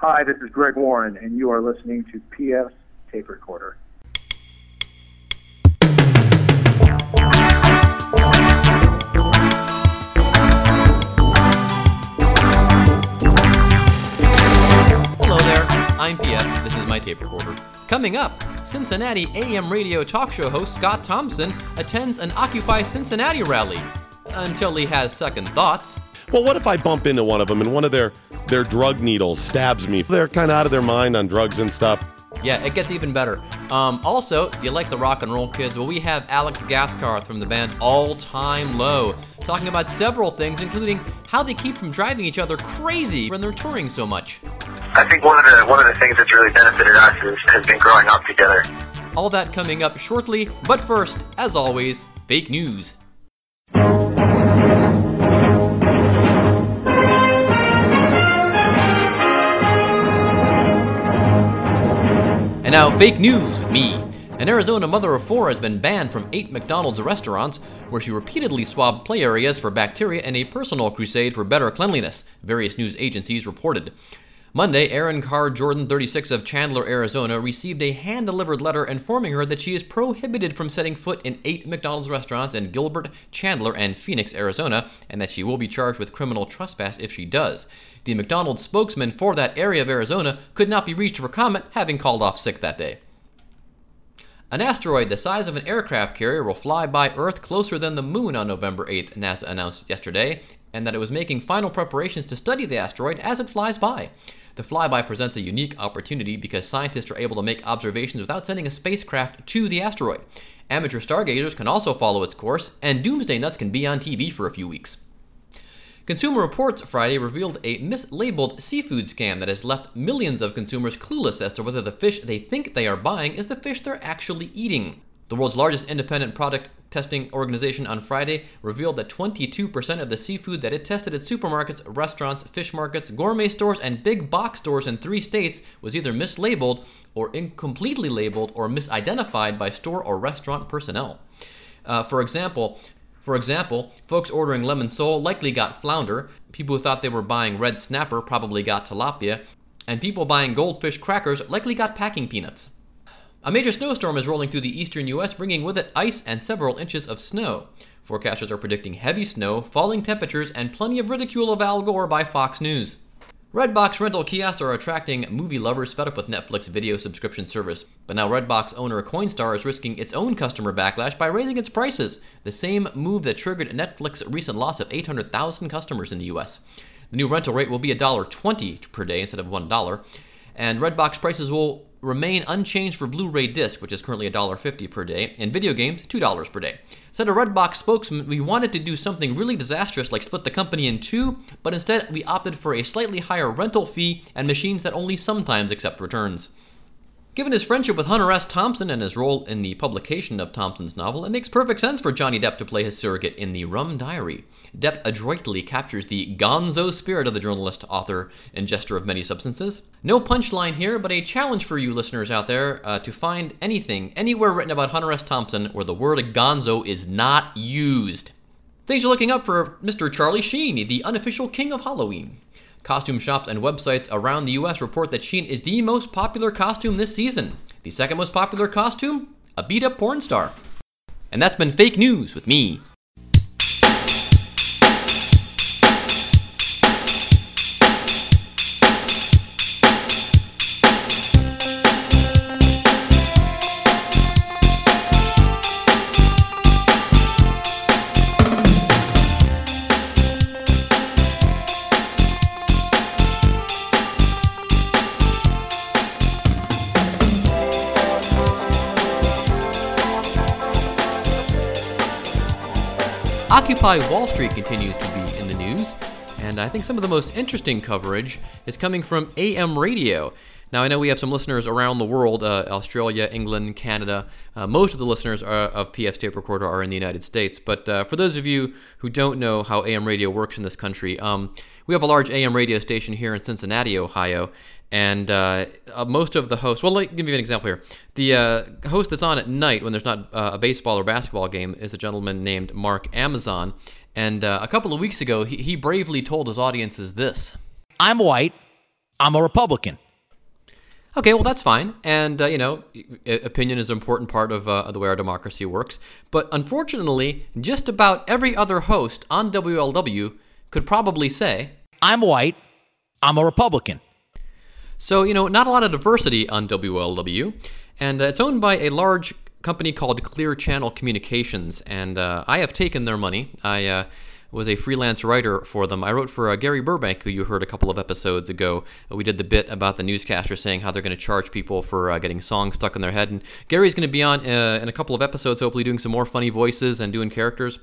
Hi, this is Greg Warren, and you are listening to PF's Tape Recorder. Hello there, I'm PF. This is my tape recorder. Coming up, Cincinnati AM radio talk show host Scott Thompson attends an Occupy Cincinnati rally until he has second thoughts. Well, what if I bump into one of them and one of their their drug needles stabs me? They're kind of out of their mind on drugs and stuff. Yeah, it gets even better. Um, also, you like the rock and roll kids? Well, we have Alex Gaskarth from the band All Time Low talking about several things, including how they keep from driving each other crazy when they're touring so much. I think one of the one of the things that's really benefited us is, has been growing up together. All that coming up shortly, but first, as always, fake news. And now, fake news with me. An Arizona mother of four has been banned from eight McDonald's restaurants where she repeatedly swabbed play areas for bacteria in a personal crusade for better cleanliness, various news agencies reported. Monday, Erin Carr Jordan, 36 of Chandler, Arizona, received a hand delivered letter informing her that she is prohibited from setting foot in eight McDonald's restaurants in Gilbert, Chandler, and Phoenix, Arizona, and that she will be charged with criminal trespass if she does. The McDonald's spokesman for that area of Arizona could not be reached for comment, having called off sick that day. An asteroid the size of an aircraft carrier will fly by Earth closer than the Moon on November 8th, NASA announced yesterday, and that it was making final preparations to study the asteroid as it flies by. The flyby presents a unique opportunity because scientists are able to make observations without sending a spacecraft to the asteroid. Amateur stargazers can also follow its course, and Doomsday Nuts can be on TV for a few weeks. Consumer Reports Friday revealed a mislabeled seafood scam that has left millions of consumers clueless as to whether the fish they think they are buying is the fish they're actually eating. The world's largest independent product testing organization on Friday revealed that 22% of the seafood that it tested at supermarkets, restaurants, fish markets, gourmet stores, and big box stores in three states was either mislabeled or incompletely labeled or misidentified by store or restaurant personnel. Uh, for example, for example, folks ordering lemon sole likely got flounder, people who thought they were buying red snapper probably got tilapia, and people buying goldfish crackers likely got packing peanuts. A major snowstorm is rolling through the eastern U.S., bringing with it ice and several inches of snow. Forecasters are predicting heavy snow, falling temperatures, and plenty of ridicule of Al Gore by Fox News. Redbox rental kiosks are attracting movie lovers fed up with Netflix video subscription service. But now Redbox owner Coinstar is risking its own customer backlash by raising its prices, the same move that triggered Netflix's recent loss of 800,000 customers in the US. The new rental rate will be $1.20 per day instead of $1, and Redbox prices will remain unchanged for Blu-ray disc, which is currently $1.50 per day, and video games $2 per day. Said a Redbox spokesman, we wanted to do something really disastrous like split the company in two, but instead we opted for a slightly higher rental fee and machines that only sometimes accept returns. Given his friendship with Hunter S. Thompson and his role in the publication of Thompson's novel, it makes perfect sense for Johnny Depp to play his surrogate in The Rum Diary. Depp adroitly captures the gonzo spirit of the journalist, author, and gesture of many substances. No punchline here, but a challenge for you listeners out there uh, to find anything, anywhere written about Hunter S. Thompson where the word gonzo is not used. Things are looking up for Mr. Charlie Sheen, the unofficial king of Halloween. Costume shops and websites around the US report that Sheen is the most popular costume this season. The second most popular costume? A beat up porn star. And that's been fake news with me, Occupy Wall Street continues to be in the news, and I think some of the most interesting coverage is coming from AM radio. Now, I know we have some listeners around the world uh, Australia, England, Canada. Uh, most of the listeners are, of PF Tape Recorder are in the United States. But uh, for those of you who don't know how AM radio works in this country, um, we have a large AM radio station here in Cincinnati, Ohio. And uh, uh, most of the hosts, well, let me give you an example here. The uh, host that's on at night when there's not a baseball or basketball game is a gentleman named Mark Amazon. And a couple of weeks ago, he, he bravely told his audiences this I'm white. I'm a Republican. Okay, well that's fine, and uh, you know, opinion is an important part of uh, the way our democracy works. But unfortunately, just about every other host on WLW could probably say, "I'm white. I'm a Republican." So you know, not a lot of diversity on WLW, and uh, it's owned by a large company called Clear Channel Communications, and uh, I have taken their money. I uh, was a freelance writer for them. I wrote for uh, Gary Burbank, who you heard a couple of episodes ago. We did the bit about the newscaster saying how they're going to charge people for uh, getting songs stuck in their head. And Gary's going to be on uh, in a couple of episodes, hopefully doing some more funny voices and doing characters.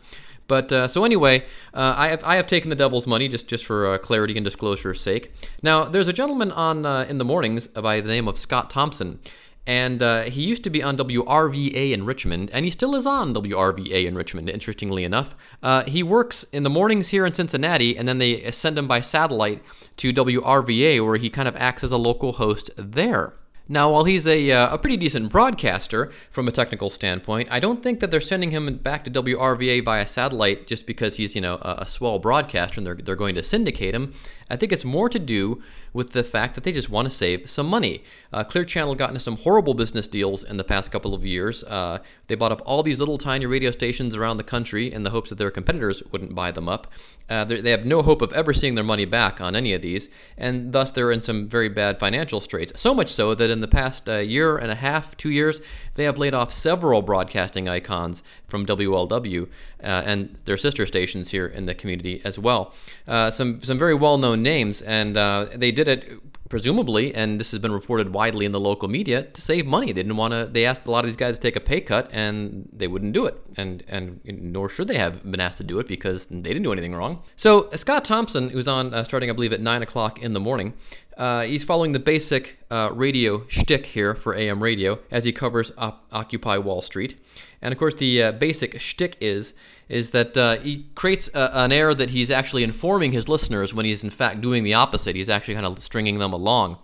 But uh, so anyway, uh, I have I have taken the devil's money just just for uh, clarity and disclosure's sake. Now there's a gentleman on uh, in the mornings by the name of Scott Thompson, and uh, he used to be on WRVA in Richmond, and he still is on WRVA in Richmond, interestingly enough. Uh, he works in the mornings here in Cincinnati, and then they send him by satellite to WRVA, where he kind of acts as a local host there. Now, while he's a, uh, a pretty decent broadcaster from a technical standpoint, I don't think that they're sending him back to WRVA via satellite just because he's, you know, a, a swell broadcaster and they're, they're going to syndicate him. I think it's more to do with the fact that they just want to save some money. Uh, Clear Channel got into some horrible business deals in the past couple of years. Uh, they bought up all these little tiny radio stations around the country in the hopes that their competitors wouldn't buy them up. Uh, they have no hope of ever seeing their money back on any of these, and thus they're in some very bad financial straits. So much so that in the past uh, year and a half, two years, they have laid off several broadcasting icons from WLW uh, and their sister stations here in the community as well. Uh, some some very well known names, and uh, they did it presumably, and this has been reported widely in the local media, to save money. They didn't want to. They asked a lot of these guys to take a pay cut, and they wouldn't do it, and and nor should they have been asked to do it because they didn't do anything wrong. So Scott Thompson, who's on uh, starting, I believe, at nine o'clock in the morning. Uh, he's following the basic uh, radio shtick here for AM radio as he covers op- Occupy Wall Street, and of course the uh, basic shtick is is that uh, he creates a, an air that he's actually informing his listeners when he's in fact doing the opposite. He's actually kind of stringing them along.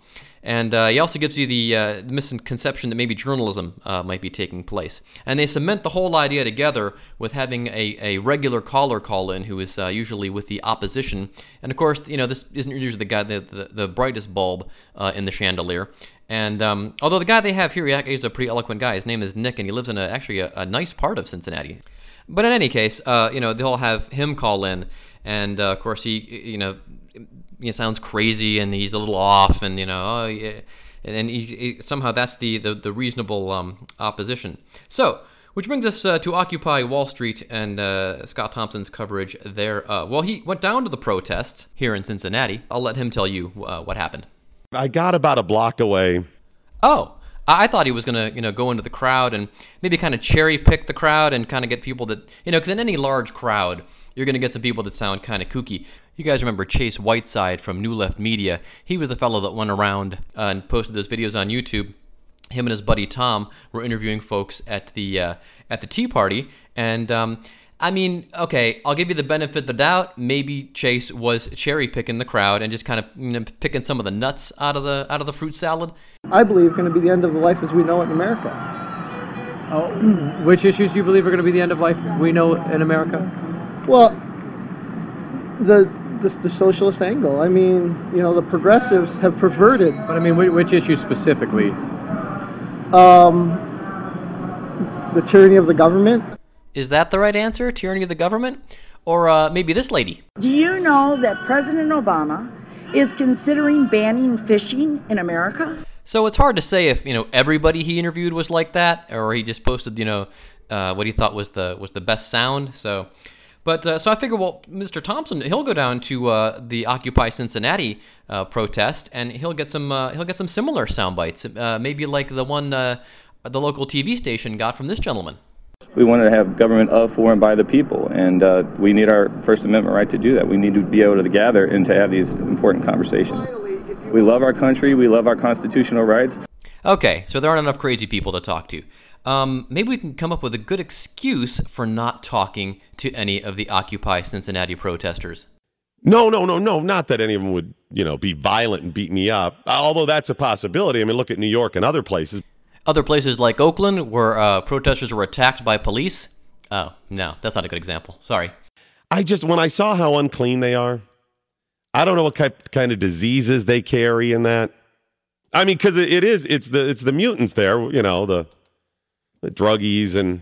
And uh, he also gives you the, uh, misconception that maybe journalism uh, might be taking place. And they cement the whole idea together with having a, a regular caller call in who is uh, usually with the opposition. And of course, you know, this isn't usually the guy, the, the, the brightest bulb uh, in the chandelier. And um, although the guy they have here, he's a pretty eloquent guy. His name is Nick, and he lives in a, actually a, a nice part of Cincinnati. But in any case, uh, you know, they'll have him call in, and uh, of course he, you know, sounds crazy and he's a little off, and you know, oh, yeah. and he, he, somehow that's the the, the reasonable um, opposition. So. Which brings us uh, to Occupy Wall Street and uh, Scott Thompson's coverage there. Uh, well, he went down to the protests here in Cincinnati. I'll let him tell you uh, what happened. I got about a block away. Oh, I thought he was gonna, you know, go into the crowd and maybe kind of cherry pick the crowd and kind of get people that, you know, because in any large crowd, you're gonna get some people that sound kind of kooky. You guys remember Chase Whiteside from New Left Media? He was the fellow that went around uh, and posted those videos on YouTube. Him and his buddy Tom were interviewing folks at the uh, at the Tea Party, and um, I mean, okay, I'll give you the benefit of the doubt. Maybe Chase was cherry picking the crowd and just kind of you know, picking some of the nuts out of the out of the fruit salad. I believe going to be the end of the life as we know it in America. Oh, which issues do you believe are going to be the end of life we know in America? Well, the, the the, socialist angle. I mean, you know, the progressives have perverted. But I mean, which, which issues specifically? Um, the tyranny of the government. Is that the right answer? Tyranny of the government? Or uh, maybe this lady? Do you know that President Obama is considering banning fishing in America? So it's hard to say if you know everybody he interviewed was like that, or he just posted you know uh, what he thought was the was the best sound. So, but uh, so I figure, well, Mr. Thompson, he'll go down to uh, the Occupy Cincinnati uh, protest, and he'll get some uh, he'll get some similar sound bites, uh, maybe like the one the local TV station got from this gentleman we want to have government of, for, and by the people, and uh, we need our First Amendment right to do that. We need to be able to gather and to have these important conversations. We love our country. We love our constitutional rights. Okay, so there aren't enough crazy people to talk to. Um, maybe we can come up with a good excuse for not talking to any of the Occupy Cincinnati protesters. No, no, no, no. Not that any of them would, you know, be violent and beat me up. Although that's a possibility. I mean, look at New York and other places. Other places like Oakland, where uh, protesters were attacked by police. Oh, no, that's not a good example. Sorry. I just, when I saw how unclean they are, I don't know what kind of diseases they carry in that. I mean, because it is it's the it's the mutants there, you know, the the druggies and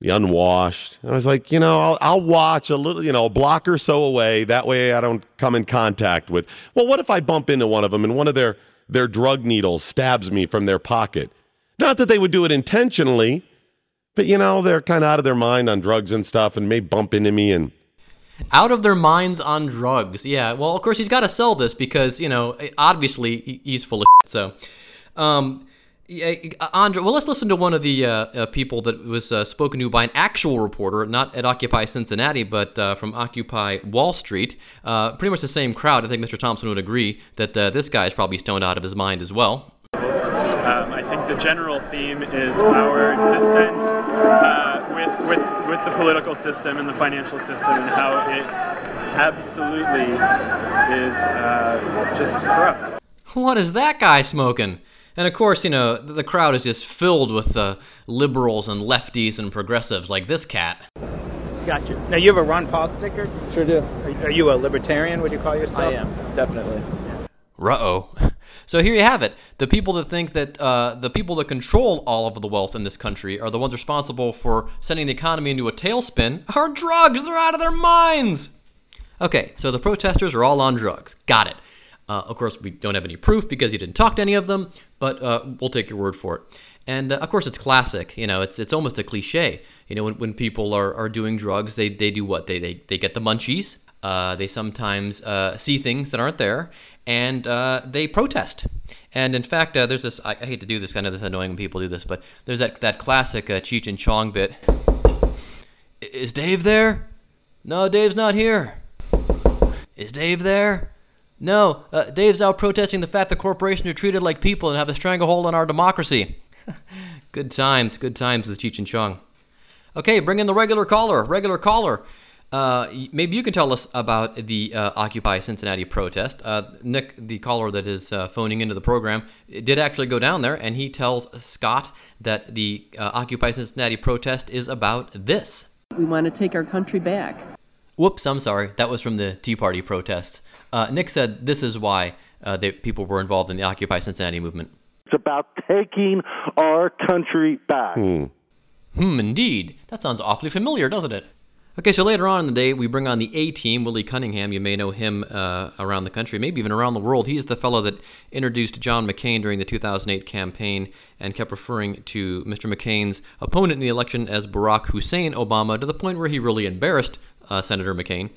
the unwashed. I was like, you know, I'll, I'll watch a little, you know, a block or so away. That way, I don't come in contact with. Well, what if I bump into one of them and one of their their drug needles stabs me from their pocket? Not that they would do it intentionally, but you know, they're kind of out of their mind on drugs and stuff, and may bump into me and. Out of their minds on drugs. Yeah. Well, of course he's got to sell this because you know obviously he's full of shit. So, um, yeah, Andre. Well, let's listen to one of the uh, uh, people that was uh, spoken to by an actual reporter, not at Occupy Cincinnati, but uh, from Occupy Wall Street. Uh, pretty much the same crowd. I think Mr. Thompson would agree that uh, this guy is probably stoned out of his mind as well. Um, I think the general theme is our dissent uh, with, with, with the political system and the financial system and how it absolutely is uh, just corrupt. What is that guy smoking? And of course, you know, the the crowd is just filled with uh, liberals and lefties and progressives like this cat. Gotcha. Now you have a Ron Paul sticker? Sure do. Are, are you a libertarian? Would you call yourself? I am, definitely. Ruh-oh. So here you have it. The people that think that uh, the people that control all of the wealth in this country are the ones responsible for sending the economy into a tailspin are drugs. They're out of their minds. Okay, so the protesters are all on drugs. Got it. Uh, of course, we don't have any proof because you didn't talk to any of them, but uh, we'll take your word for it. And uh, of course, it's classic. You know, it's it's almost a cliche. You know, when, when people are, are doing drugs, they, they do what? They, they, they get the munchies. Uh, they sometimes uh, see things that aren't there, and uh, they protest. And in fact, uh, there's this. I, I hate to do this. I know this is annoying when people do this, but there's that that classic uh, Cheech and Chong bit. Is Dave there? No, Dave's not here. Is Dave there? No, uh, Dave's out protesting the fact that corporations are treated like people and have a stranglehold on our democracy. good times, good times with Cheech and Chong. Okay, bring in the regular caller. Regular caller. Uh, maybe you can tell us about the uh, Occupy Cincinnati protest. Uh, Nick, the caller that is uh, phoning into the program, did actually go down there, and he tells Scott that the uh, Occupy Cincinnati protest is about this. We want to take our country back. Whoops, I'm sorry. That was from the Tea Party protests. Uh, Nick said this is why uh, they, people were involved in the Occupy Cincinnati movement. It's about taking our country back. Hmm, Hmm, indeed. That sounds awfully familiar, doesn't it? Okay, so later on in the day, we bring on the A team, Willie Cunningham. You may know him uh, around the country, maybe even around the world. He's the fellow that introduced John McCain during the 2008 campaign and kept referring to Mr. McCain's opponent in the election as Barack Hussein Obama to the point where he really embarrassed uh, Senator McCain.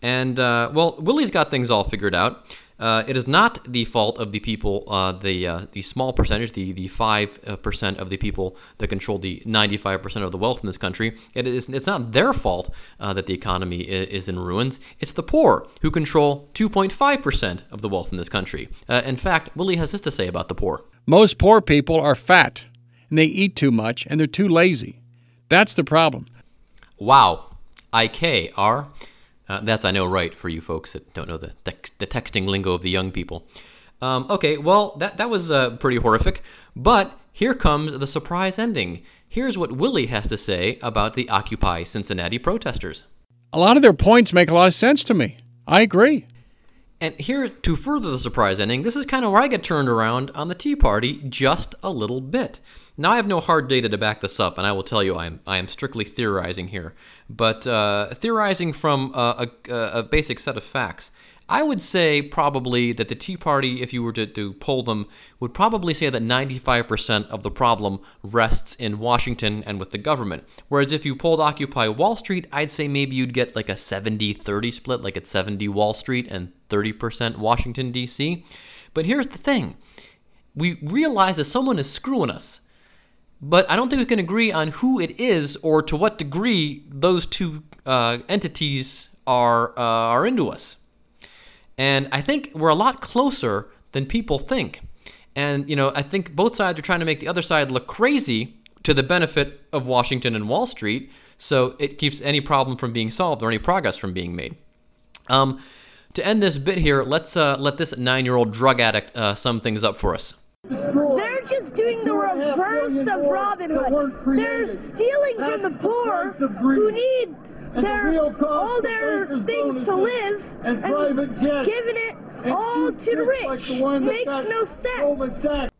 And, uh, well, Willie's got things all figured out. Uh, it is not the fault of the people, uh, the uh, the small percentage, the the five uh, percent of the people that control the ninety five percent of the wealth in this country. It is it's not their fault uh, that the economy is, is in ruins. It's the poor who control two point five percent of the wealth in this country. Uh, in fact, Willie has this to say about the poor. Most poor people are fat and they eat too much and they're too lazy. That's the problem. Wow, IK R. Uh, that's I know right for you folks that don't know the tex- the texting lingo of the young people. Um, okay, well that that was uh, pretty horrific, but here comes the surprise ending. Here's what Willie has to say about the Occupy Cincinnati protesters. A lot of their points make a lot of sense to me. I agree. And here, to further the surprise ending, this is kind of where I get turned around on the Tea Party just a little bit. Now, I have no hard data to back this up, and I will tell you I am, I am strictly theorizing here. But uh, theorizing from a, a, a basic set of facts, I would say probably that the Tea Party, if you were to, to poll them, would probably say that 95% of the problem rests in Washington and with the government. Whereas if you polled Occupy Wall Street, I'd say maybe you'd get like a 70 30 split, like it's 70 Wall Street and 30% Washington, D.C. But here's the thing we realize that someone is screwing us. But I don't think we can agree on who it is or to what degree those two uh, entities are uh, are into us. And I think we're a lot closer than people think. And you know, I think both sides are trying to make the other side look crazy to the benefit of Washington and Wall Street, so it keeps any problem from being solved or any progress from being made. Um, to end this bit here, let's uh, let this nine-year-old drug addict uh, sum things up for us. They're just doing the reverse of Robin Hood. They're stealing from the poor who need their all their things to live and, giving it all to the rich makes no sense.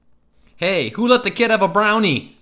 Hey, who let the kid have a brownie?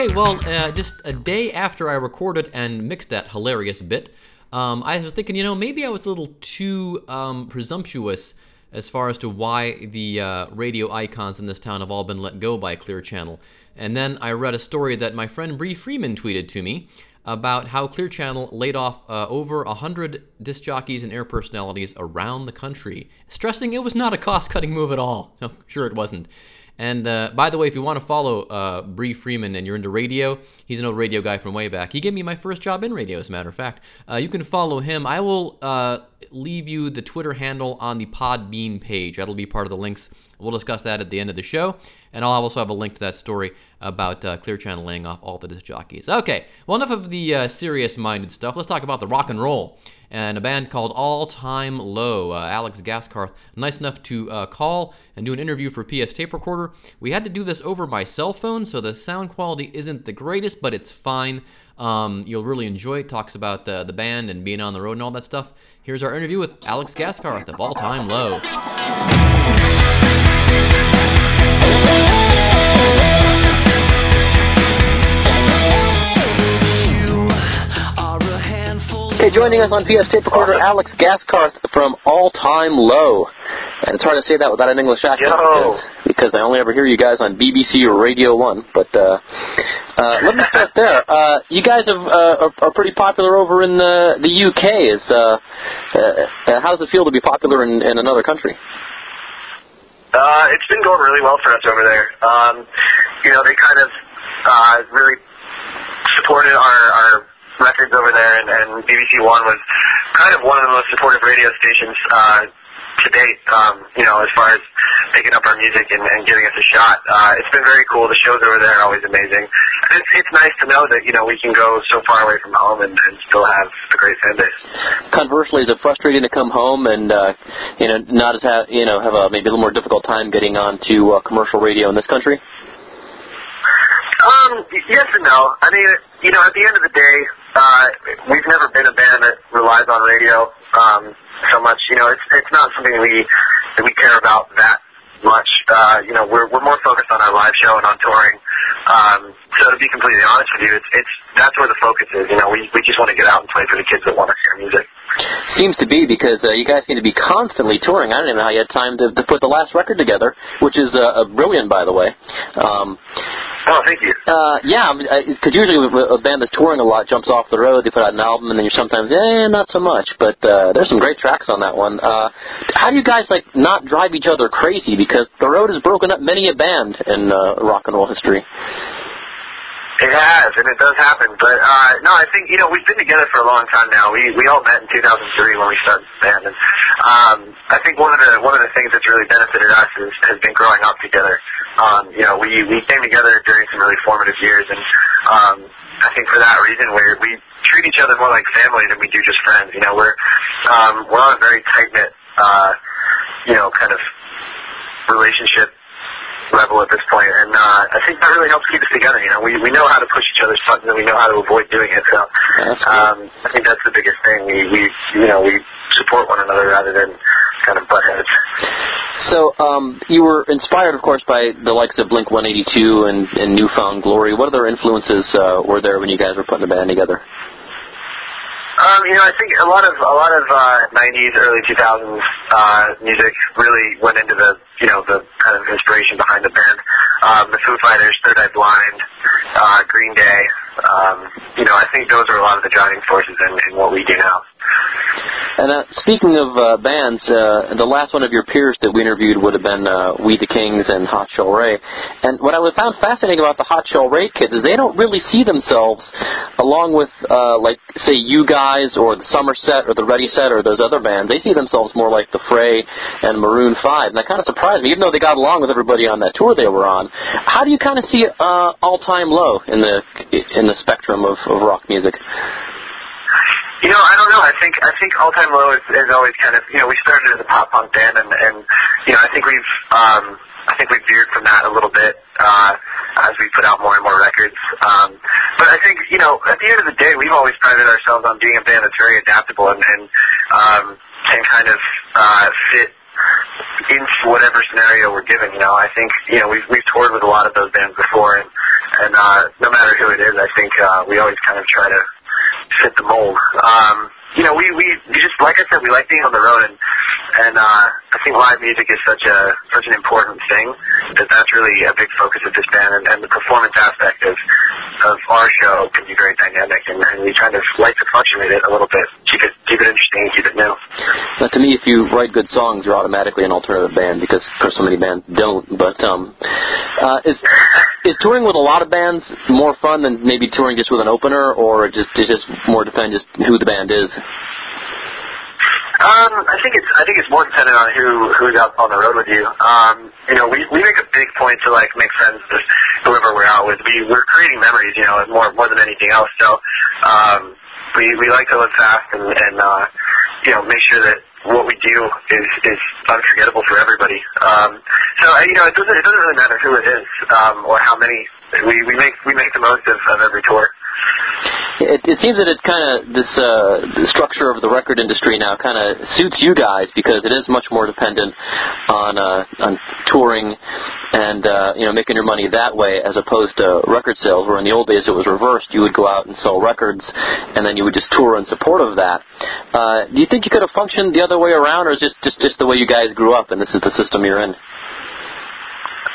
Okay, well, uh, just a day after I recorded and mixed that hilarious bit, um, I was thinking, you know, maybe I was a little too um, presumptuous as far as to why the uh, radio icons in this town have all been let go by Clear Channel. And then I read a story that my friend Bree Freeman tweeted to me about how Clear Channel laid off uh, over 100 disc jockeys and air personalities around the country, stressing it was not a cost cutting move at all. So, sure, it wasn't. And uh, by the way, if you want to follow uh, Bree Freeman and you're into radio, he's an old radio guy from way back. He gave me my first job in radio, as a matter of fact. Uh, you can follow him. I will uh, leave you the Twitter handle on the Podbean page. That'll be part of the links. We'll discuss that at the end of the show. And I'll also have a link to that story about uh, Clear Channel laying off all the disc jockeys. Okay, well, enough of the uh, serious minded stuff. Let's talk about the rock and roll and a band called All Time Low. Uh, Alex Gaskarth, nice enough to uh, call and do an interview for PF's Tape Recorder. We had to do this over my cell phone, so the sound quality isn't the greatest, but it's fine. Um, you'll really enjoy it. Talks about the, the band and being on the road and all that stuff. Here's our interview with Alex Gaskarth of All Time Low. Okay, joining us on PF's Tape Recorder, Alex Gaskarth from All Time Low. And it's hard to say that without an English accent because, because I only ever hear you guys on BBC or Radio 1. But uh, uh, let me start there. Uh, you guys have, uh, are, are pretty popular over in the, the UK. Is, uh, uh, how does it feel to be popular in, in another country? Uh, it's been going really well for us over there. Um, you know, they kind of uh, really supported our, our records over there, and, and BBC One was kind of one of the most supportive radio stations uh, to date. Um, you know, as far as picking up our music and, and giving us a shot, uh, it's been very cool. The shows over there are always amazing. And it's, it's nice to know that you know we can go so far away from home and, and still have a great fan base. Conversely, is it frustrating to come home and uh, you know not as ha- you know have a maybe a little more difficult time getting onto uh, commercial radio in this country? Um, yes and no. I mean, you know, at the end of the day, uh, we've never been a band that relies on radio um, so much. You know, it's it's not something we that we care about that much. Uh, you know, we're we're more focused on our live show and on touring. Um, so to be completely honest with you, it's it's that's where the focus is. You know, we we just want to get out and play for the kids that want to hear music. Seems to be because uh, you guys seem to be constantly touring. I don't even know how you had time to, to put the last record together, which is uh, brilliant, by the way. Um, oh, thank you. Uh, yeah, because usually a band that's touring a lot jumps off the road, they put out an album, and then you're sometimes, eh, not so much. But uh, there's some great tracks on that one. Uh, how do you guys like not drive each other crazy? Because the road has broken up many a band in uh, rock and roll history. It has, and it does happen. But uh, no, I think you know we've been together for a long time now. We we all met in 2003 when we started the band, and um, I think one of the one of the things that's really benefited us is, has been growing up together. Um, you know, we we came together during some really formative years, and um, I think for that reason we we treat each other more like family than we do just friends. You know, we're um, we're on a very tight knit, uh, you know, kind of relationship level at this point, and uh, I think that really helps keep us together. You know, we we know how to push each other's buttons, and we know how to avoid doing it. So, um, I think that's the biggest thing. We we you know we support one another rather than kind of butt heads. So, um, you were inspired, of course, by the likes of Blink 182 and, and New Found Glory. What other influences uh, were there when you guys were putting the band together? Um, you know, I think a lot of a lot of uh, '90s, early 2000s uh, music really went into the you know the kind of inspiration behind the band. Um, the Foo Fighters, Third Eye Blind, uh, Green Day. Um, you know, I think those are a lot of the driving forces in, in what we do now. And uh, speaking of uh, bands, uh, the last one of your peers that we interviewed would have been uh, We the Kings and Hot Chelle Rae. And what I found fascinating about the Hot Chelle Rae kids is they don't really see themselves along with, uh, like, say, you guys or the Summer Set or the Ready Set or those other bands. They see themselves more like the Fray and Maroon 5. And that kind of surprised me, even though they got along with everybody on that tour they were on. How do you kind of see uh, all time low in the in the spectrum of, of rock music? You know, I don't know. I think I think All Time Low is, is always kind of you know we started as a pop punk band and and you know I think we've um, I think we've veered from that a little bit uh, as we put out more and more records. Um, but I think you know at the end of the day we've always prided ourselves on being a band that's very adaptable and, and um, can kind of uh, fit into whatever scenario we're given. You know, I think you know we've we've toured with a lot of those bands before and and uh, no matter who it is, I think uh, we always kind of try to fit the mold. Um, you know, we, we we just like I said, we like being on the road, and and uh, I think live music is such a such an important thing that that's really a big focus of this band, and, and the performance aspect of of our show can be very dynamic, and, and we kind of like to fluctuate it a little bit, keep it keep it interesting, keep it new. Now, to me, if you write good songs, you're automatically an alternative band because, of course, so many bands don't. But um, uh, is is touring with a lot of bands more fun than maybe touring just with an opener, or just it just more depend just who the band is? Um, I think it's I think it's more dependent on who who's out on the road with you. Um, you know, we we make a big point to like make friends with whoever we're out with. We we're creating memories, you know, more more than anything else. So um, we we like to live fast and and uh, you know make sure that what we do is is unforgettable for everybody. Um, so uh, you know, it doesn't it doesn't really matter who it is um, or how many. We we make we make the most of, of every tour. It, it seems that it's kind of this uh, the structure of the record industry now kind of suits you guys because it is much more dependent on uh, on touring and uh, you know making your money that way as opposed to record sales. Where in the old days it was reversed, you would go out and sell records and then you would just tour in support of that. Uh, do you think you could have functioned the other way around, or is it just just the way you guys grew up and this is the system you're in?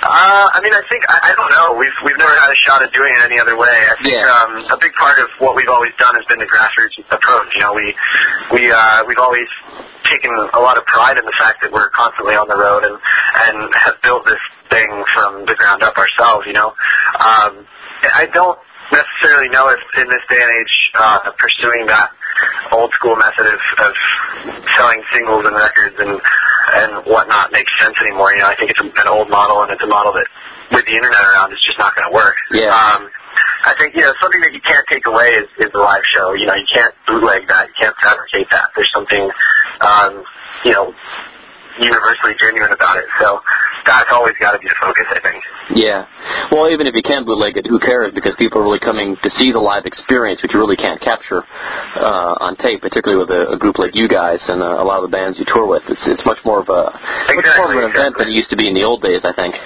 Uh, I mean, I think I, I don't know. We've we've never had a shot at doing it any other way. I think Yeah. um, a big part of what we've always done has been the grassroots approach. You know, we we uh, we've always taken a lot of pride in the fact that we're constantly on the road and and have built this thing from the ground up ourselves. You know, um, I don't necessarily know if in this day and age uh, pursuing that old school method of, of selling singles and records and and whatnot makes sense anymore. You know, I think it's an old model and it's a model that with the internet around is just not going to work. Yeah. Um, I think you know something that you can't take away is, is the live show. You know, you can't bootleg that. You can't fabricate that. There's something, um, you know, universally genuine about it. So that's always got to be the focus. I think. Yeah. Well, even if you can bootleg it, who cares? Because people are really coming to see the live experience, which you really can't capture uh, on tape, particularly with a, a group like you guys and uh, a lot of the bands you tour with. It's it's much more of a much more of an event than it used to be in the old days, I think.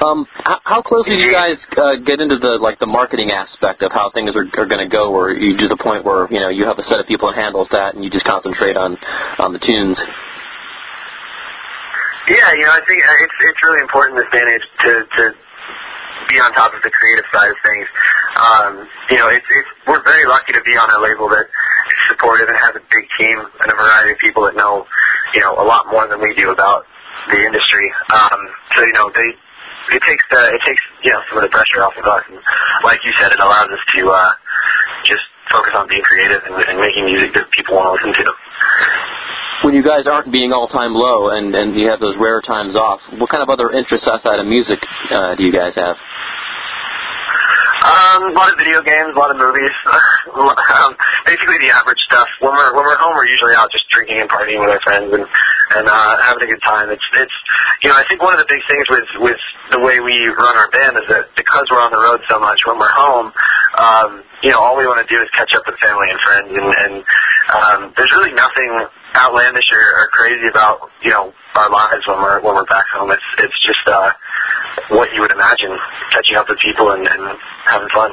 Um, how, closely do you guys uh, get into the like the marketing aspect of how things are, are going to go, or you do the point where you know you have a set of people that handles that, and you just concentrate on on the tunes? Yeah, you know, I think uh, it's it's really important this day and age to to be on top of the creative side of things. Um, you know, it's it's we're very lucky to be on a label that is supportive and has a big team and a variety of people that know, you know, a lot more than we do about the industry. Um, so you know, they it takes the it takes you know some of the pressure off of us, and like you said, it allows us to uh, just focus on being creative and, and making music that people want to listen to. When you guys aren't being all time low and and you have those rare times off, what kind of other interests outside of music uh, do you guys have? Um, a lot of video games, a lot of movies, um, basically the average stuff. When we're when we're home, we're usually out just drinking and partying with our friends and and uh, having a good time. It's it's you know I think one of the big things with with the way we run our band is that because we're on the road so much, when we're home, um, you know all we want to do is catch up with family and friends, and and um, there's really nothing outlandish or, or crazy about you know our lives when we're when we're back home. It's it's just uh, what you would imagine, catching up with people and, and having fun.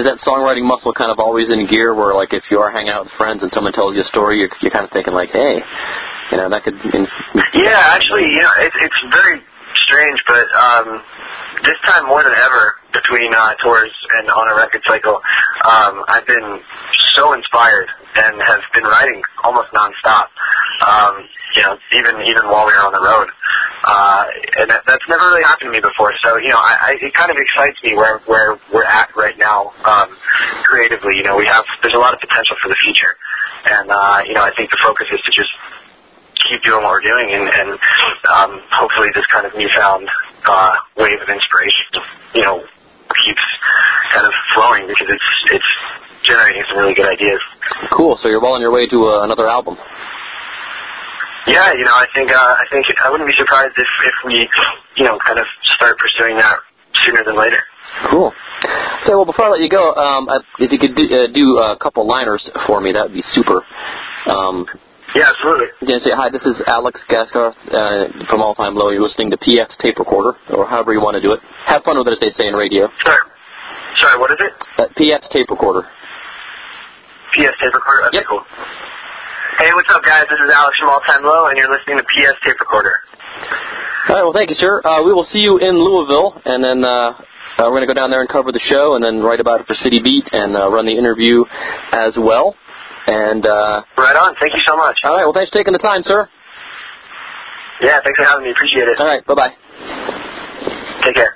Is that songwriting muscle kind of always in gear where, like, if you are hanging out with friends and someone tells you a story, you're, you're kind of thinking, like, hey, you know, that could. Yeah, actually, you know, it, it's very strange, but um, this time more than ever between uh, tours and on a record cycle, um, I've been so inspired and have been writing almost nonstop. Um, you know, even even while we were on the road, uh, and that, that's never really happened to me before. So you know, I, I, it kind of excites me where where we're at right now um, creatively. You know, we have there's a lot of potential for the future, and uh, you know, I think the focus is to just keep doing what we're doing and, and um, hopefully this kind of newfound uh, wave of inspiration, you know, keeps kind of flowing because it's it's generating some really good ideas. Cool. So you're well on your way to uh, another album. Yeah, you know, I think uh, I think I wouldn't be surprised if if we, you know, kind of start pursuing that sooner than later. Cool. Okay, well, before I let you go, um, I- if you could do, uh, do a couple liners for me, that would be super. Um, yeah, absolutely. Again, say hi. This is Alex Gaskarth uh, from All Time Low. You're listening to PX Tape Recorder, or however you want to do it. Have fun with it, as they say in radio. Sorry, sorry, what is it? Uh, PX Tape Recorder. PF's Tape Recorder. Okay, cool. Hey, what's up, guys? This is Alex from All Time Low, and you're listening to PF's Tape Recorder. All right. Well, thank you, sir. Uh, we will see you in Louisville, and then uh, uh, we're going to go down there and cover the show, and then write about it for City Beat, and uh, run the interview as well. And uh, right on. Thank you so much. All right. Well, thanks for taking the time, sir. Yeah, thanks for having me. Appreciate it. All right. Bye bye. Take care.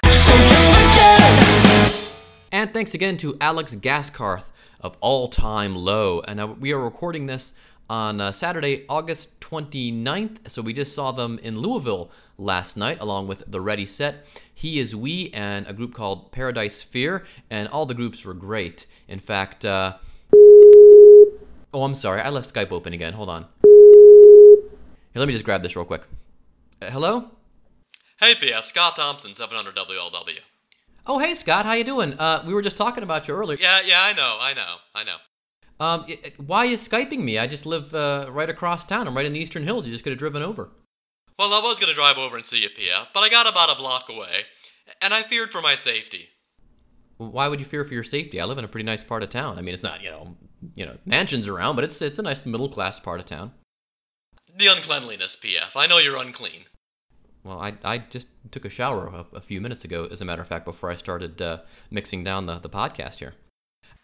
And thanks again to Alex Gaskarth of All Time Low. And uh, we are recording this on uh, Saturday, August 29th. So we just saw them in Louisville last night, along with The Ready Set, He Is We, and a group called Paradise Fear. And all the groups were great. In fact, uh, oh, I'm sorry, I left Skype open again. Hold on. Here, let me just grab this real quick. Uh, hello? Hey, PF, Scott Thompson, 700 WLW. Oh, hey Scott, how you doing? Uh, we were just talking about you earlier. Yeah, yeah, I know, I know, I know. Um, why are you skyping me? I just live uh, right across town. I'm right in the Eastern Hills. You just could have driven over. Well, I was gonna drive over and see you, PF, but I got about a block away, and I feared for my safety. Why would you fear for your safety? I live in a pretty nice part of town. I mean, it's not you know, you know, mansions around, but it's it's a nice middle class part of town. The uncleanliness, PF. I know you're unclean. Well, I, I just took a shower a, a few minutes ago, as a matter of fact, before I started uh, mixing down the, the podcast here.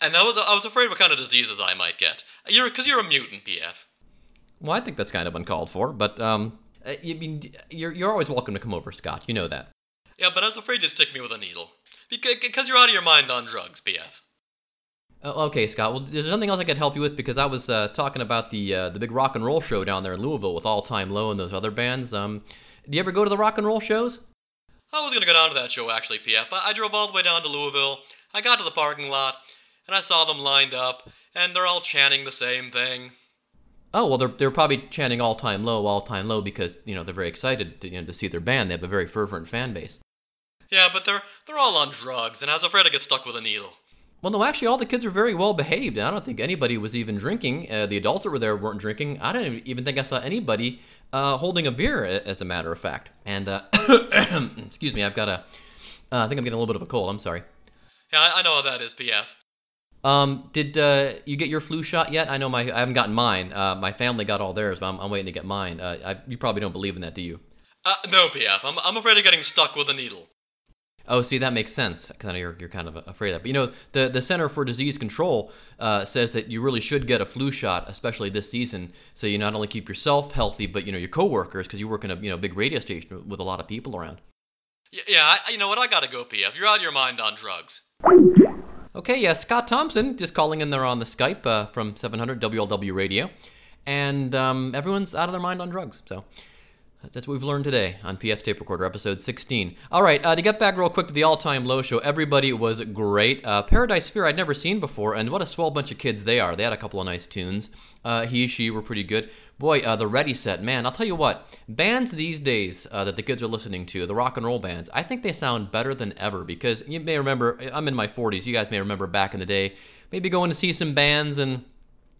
And I was I was afraid what kind of diseases I might get. You're because you're a mutant, PF. Well, I think that's kind of uncalled for, but um, uh, you mean you're you're always welcome to come over, Scott. You know that. Yeah, but I was afraid you'd stick me with a needle. Because you're out of your mind on drugs, PF. Uh, okay, Scott. Well, there's nothing else I could help you with? Because I was uh, talking about the uh, the big rock and roll show down there in Louisville with All Time Low and those other bands. Um, do you ever go to the rock and roll shows? I was gonna go down to that show actually, PF, but I drove all the way down to Louisville. I got to the parking lot, and I saw them lined up, and they're all chanting the same thing. Oh well, they're they're probably chanting All Time Low, All Time Low because you know they're very excited to, you know, to see their band. They have a very fervent fan base. Yeah, but they're they're all on drugs, and I was afraid I'd get stuck with a needle. Well, no, actually, all the kids are very well behaved. I don't think anybody was even drinking. Uh, the adults that were there weren't drinking. I don't even think I saw anybody uh, holding a beer, as a matter of fact. And uh, excuse me, I've got a. Uh, I think I'm getting a little bit of a cold. I'm sorry. Yeah, I, I know how that is, PF. Um, did uh, you get your flu shot yet? I know my I haven't gotten mine. Uh, my family got all theirs, but I'm, I'm waiting to get mine. Uh, I, you probably don't believe in that, do you? Uh, no, PF. I'm I'm afraid of getting stuck with a needle. Oh, see, that makes sense. Kind of, you're, you're kind of afraid of that. But you know, the the Center for Disease Control uh, says that you really should get a flu shot, especially this season, so you not only keep yourself healthy, but you know your coworkers, because you work in a you know big radio station with a lot of people around. Y- yeah, I, you know what? I gotta go, PF. You're out of your mind on drugs. Okay, yeah, Scott Thompson just calling in there on the Skype uh, from 700 WLW Radio, and um, everyone's out of their mind on drugs. So that's what we've learned today on PF's Tape Recorder, episode 16. All right, uh, to get back real quick to the all-time low show, everybody was great. Uh, Paradise Fear I'd never seen before, and what a swell bunch of kids they are. They had a couple of nice tunes. Uh, he, she were pretty good. Boy, uh, the Ready Set, man, I'll tell you what, bands these days uh, that the kids are listening to, the rock and roll bands, I think they sound better than ever because you may remember, I'm in my 40s, you guys may remember back in the day, maybe going to see some bands and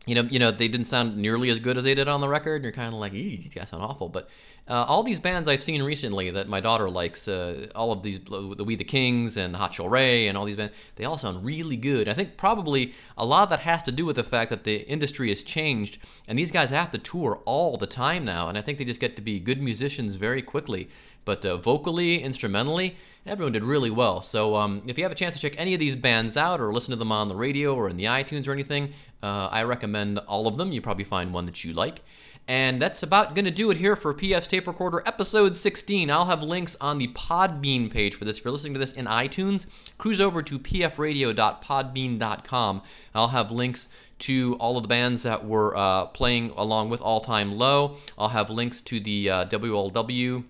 you know, you know, they didn't sound nearly as good as they did on the record, and you're kind of like, "Ee, these guys sound awful." But uh, all these bands I've seen recently that my daughter likes, uh, all of these, the We the Kings and Hot Chelle Rae and all these bands, they all sound really good. I think probably a lot of that has to do with the fact that the industry has changed, and these guys have to tour all the time now, and I think they just get to be good musicians very quickly. But uh, vocally, instrumentally, everyone did really well. So um, if you have a chance to check any of these bands out or listen to them on the radio or in the iTunes or anything, uh, I recommend all of them. You probably find one that you like. And that's about going to do it here for PF's Tape Recorder episode 16. I'll have links on the Podbean page for this. If you're listening to this in iTunes, cruise over to pfradio.podbean.com. I'll have links to all of the bands that were uh, playing along with All Time Low. I'll have links to the uh, WLW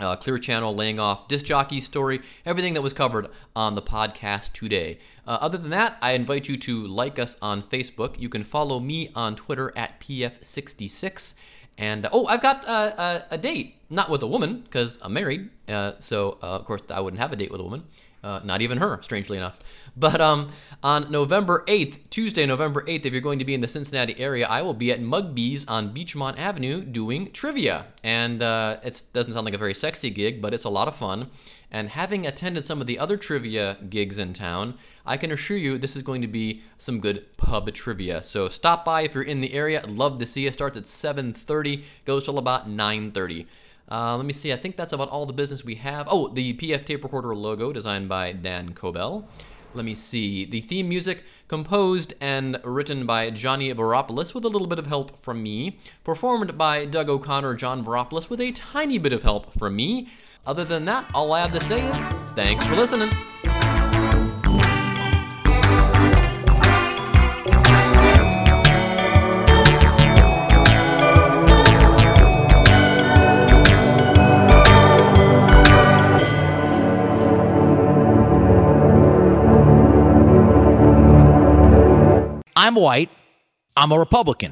uh, Clear Channel laying off disc jockey story, everything that was covered on the podcast today. Uh, other than that, I invite you to like us on Facebook. You can follow me on Twitter at PF66. And uh, oh, I've got uh, a, a, date, not with a woman because I'm married. Uh, so uh, of course I wouldn't have a date with a woman. Uh, not even her, strangely enough. But um, on November 8th, Tuesday, November 8th, if you're going to be in the Cincinnati area, I will be at Mugby's on Beechmont Avenue doing trivia. And uh, it doesn't sound like a very sexy gig, but it's a lot of fun. And having attended some of the other trivia gigs in town, I can assure you this is going to be some good pub trivia. So stop by if you're in the area. Love to see you. Starts at 7:30, goes till about 9:30. Uh, let me see. I think that's about all the business we have. Oh, the PF tape recorder logo designed by Dan Cobell. Let me see. The theme music composed and written by Johnny Varopoulos with a little bit of help from me. Performed by Doug O'Connor, John Varopoulos with a tiny bit of help from me. Other than that, all I have to say is thanks for listening. I'm white. I'm a Republican.